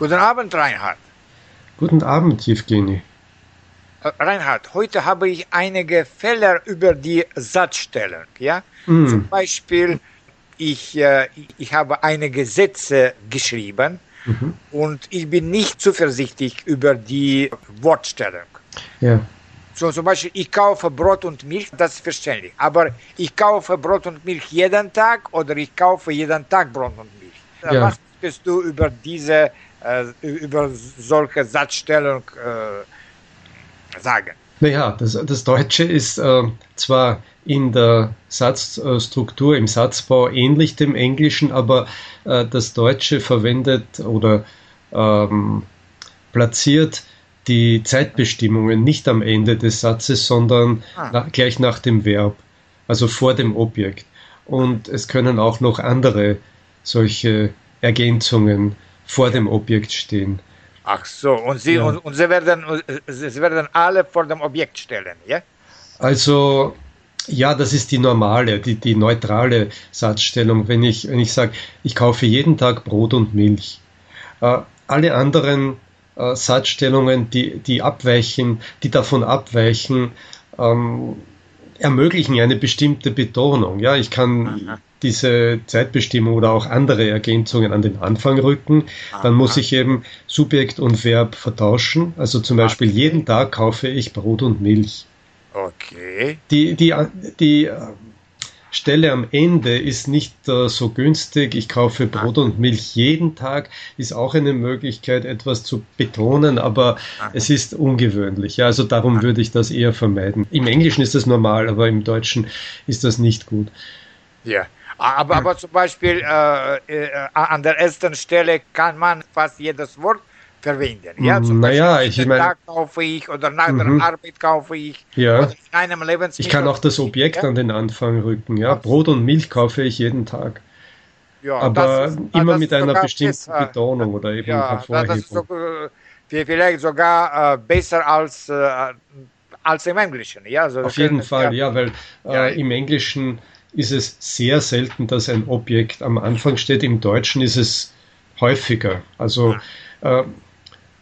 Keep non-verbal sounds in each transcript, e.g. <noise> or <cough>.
Guten Abend, Reinhard. Guten Abend, Evgeny. Äh, Reinhard, heute habe ich einige Fälle über die Satzstellung. Ja? Mm. Zum Beispiel, ich, äh, ich habe einige Sätze geschrieben mhm. und ich bin nicht zuversichtlich über die Wortstellung. Ja. So zum Beispiel, ich kaufe Brot und Milch, das ist verständlich. Aber ich kaufe Brot und Milch jeden Tag oder ich kaufe jeden Tag Brot und Milch. Ja. Was möchtest du über diese, äh, über solche Satzstellung äh, sagen? Naja, das, das Deutsche ist äh, zwar in der Satzstruktur, im Satzbau ähnlich dem Englischen, aber äh, das Deutsche verwendet oder ähm, platziert die Zeitbestimmungen nicht am Ende des Satzes, sondern ah. nach, gleich nach dem Verb, also vor dem Objekt. Und es können auch noch andere solche Ergänzungen vor dem Objekt stehen. Ach so, und Sie, ja. und, und, Sie, werden, Sie werden alle vor dem Objekt stellen, ja? Also, ja, das ist die normale, die, die neutrale Satzstellung. Wenn ich, wenn ich sage, ich kaufe jeden Tag Brot und Milch. Äh, alle anderen äh, Satzstellungen, die, die abweichen, die davon abweichen, ähm, ermöglichen eine bestimmte Betonung. Ja, ich kann Aha. Diese Zeitbestimmung oder auch andere Ergänzungen an den Anfang rücken. Aha. Dann muss ich eben Subjekt und Verb vertauschen. Also zum Beispiel okay. jeden Tag kaufe ich Brot und Milch. Okay. Die, die, die Stelle am Ende ist nicht äh, so günstig. Ich kaufe Brot und Milch jeden Tag, ist auch eine Möglichkeit, etwas zu betonen, aber es ist ungewöhnlich. Ja, also darum würde ich das eher vermeiden. Im Englischen ist das normal, aber im Deutschen ist das nicht gut. Ja. Aber, aber zum Beispiel äh, äh, an der ersten Stelle kann man fast jedes Wort verwenden. Ja, zum naja, Beispiel, ich meine. Tag kaufe ich oder nach der mhm. Arbeit kaufe ich. Ja. In einem Lebensmittel. Ich kann auch das Objekt ja? an den Anfang rücken. Ja, Brot und Milch kaufe ich jeden Tag. Ja, aber ist, immer mit einer bestimmten besser. Betonung oder eben ja, Hervorhebung. Das ist so, vielleicht sogar äh, besser als, äh, als im Englischen. Ja, also Auf jeden Fall, ja, weil äh, im Englischen ist es sehr selten, dass ein Objekt am Anfang steht. Im Deutschen ist es häufiger. Also äh,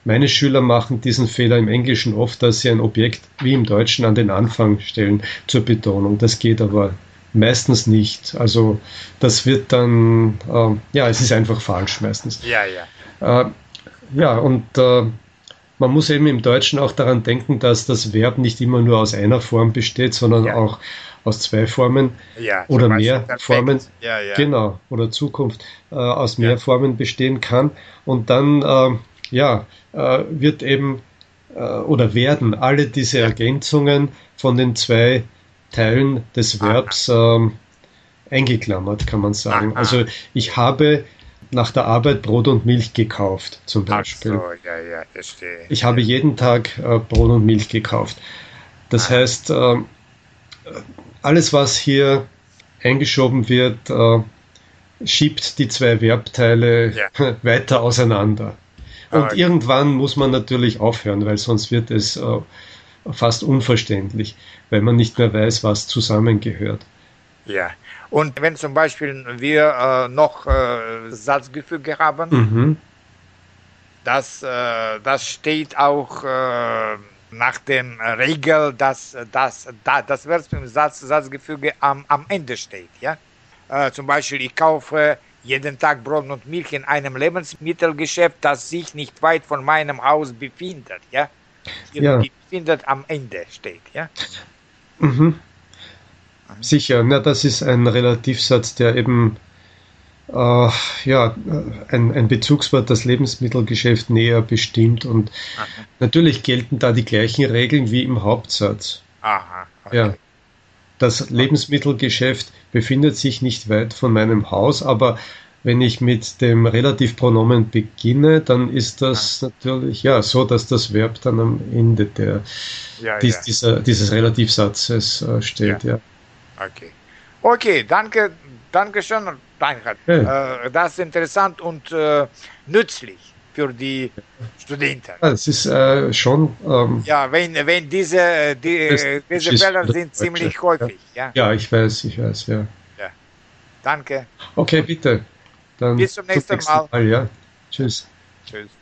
meine Schüler machen diesen Fehler im Englischen oft, dass sie ein Objekt wie im Deutschen an den Anfang stellen zur Betonung. Das geht aber meistens nicht. Also das wird dann, äh, ja, es ist einfach falsch meistens. Ja, ja. Äh, ja, und äh, man muss eben im Deutschen auch daran denken, dass das Verb nicht immer nur aus einer Form besteht, sondern ja. auch aus zwei Formen ja, oder mehr Formen, ja, ja. genau, oder Zukunft äh, aus mehr Formen bestehen kann. Und dann äh, ja, äh, wird eben äh, oder werden alle diese Ergänzungen von den zwei Teilen des Verbs ähm, eingeklammert, kann man sagen. Also ich habe nach der Arbeit Brot und Milch gekauft, zum Beispiel. So, ja, ja, ich habe jeden Tag äh, Brot und Milch gekauft. Das heißt, äh, alles, was hier eingeschoben wird, äh, schiebt die zwei Verbteile ja. <laughs> weiter auseinander. Und okay. irgendwann muss man natürlich aufhören, weil sonst wird es äh, fast unverständlich, weil man nicht mehr weiß, was zusammengehört. Ja, und wenn zum Beispiel wir äh, noch äh, Satzgefüge haben, mhm. das, äh, das steht auch äh, nach den Regel, dass, dass, dass das Verb im Satz, Satzgefüge am, am Ende steht. Ja? Äh, zum Beispiel, ich kaufe jeden Tag Brot und Milch in einem Lebensmittelgeschäft, das sich nicht weit von meinem Haus befindet, ja? ja. Befindet am Ende steht, ja? Mhm. Sicher, na, das ist ein Relativsatz, der eben äh, ja, ein, ein Bezugswort das Lebensmittelgeschäft näher bestimmt und Aha. natürlich gelten da die gleichen Regeln wie im Hauptsatz. Aha, okay. Ja. Das Lebensmittelgeschäft befindet sich nicht weit von meinem Haus, aber wenn ich mit dem Relativpronomen beginne, dann ist das natürlich ja so, dass das Verb dann am Ende der, ja, dies, ja. Dieser, dieses Relativsatzes äh, steht. Ja. Okay. Okay, danke, danke schön, Reinhard. Äh, das ist interessant und äh, nützlich für die Studenten. Es ist äh, schon. Ähm, ja, wenn, wenn diese, die, diese Fälle sind ziemlich häufig. Ja. ja, ich weiß, ich weiß, ja. ja. Danke. Okay, bitte. Dann Bis zum nächsten, zum nächsten Mal. Mal. Ja. Tschüss. Tschüss.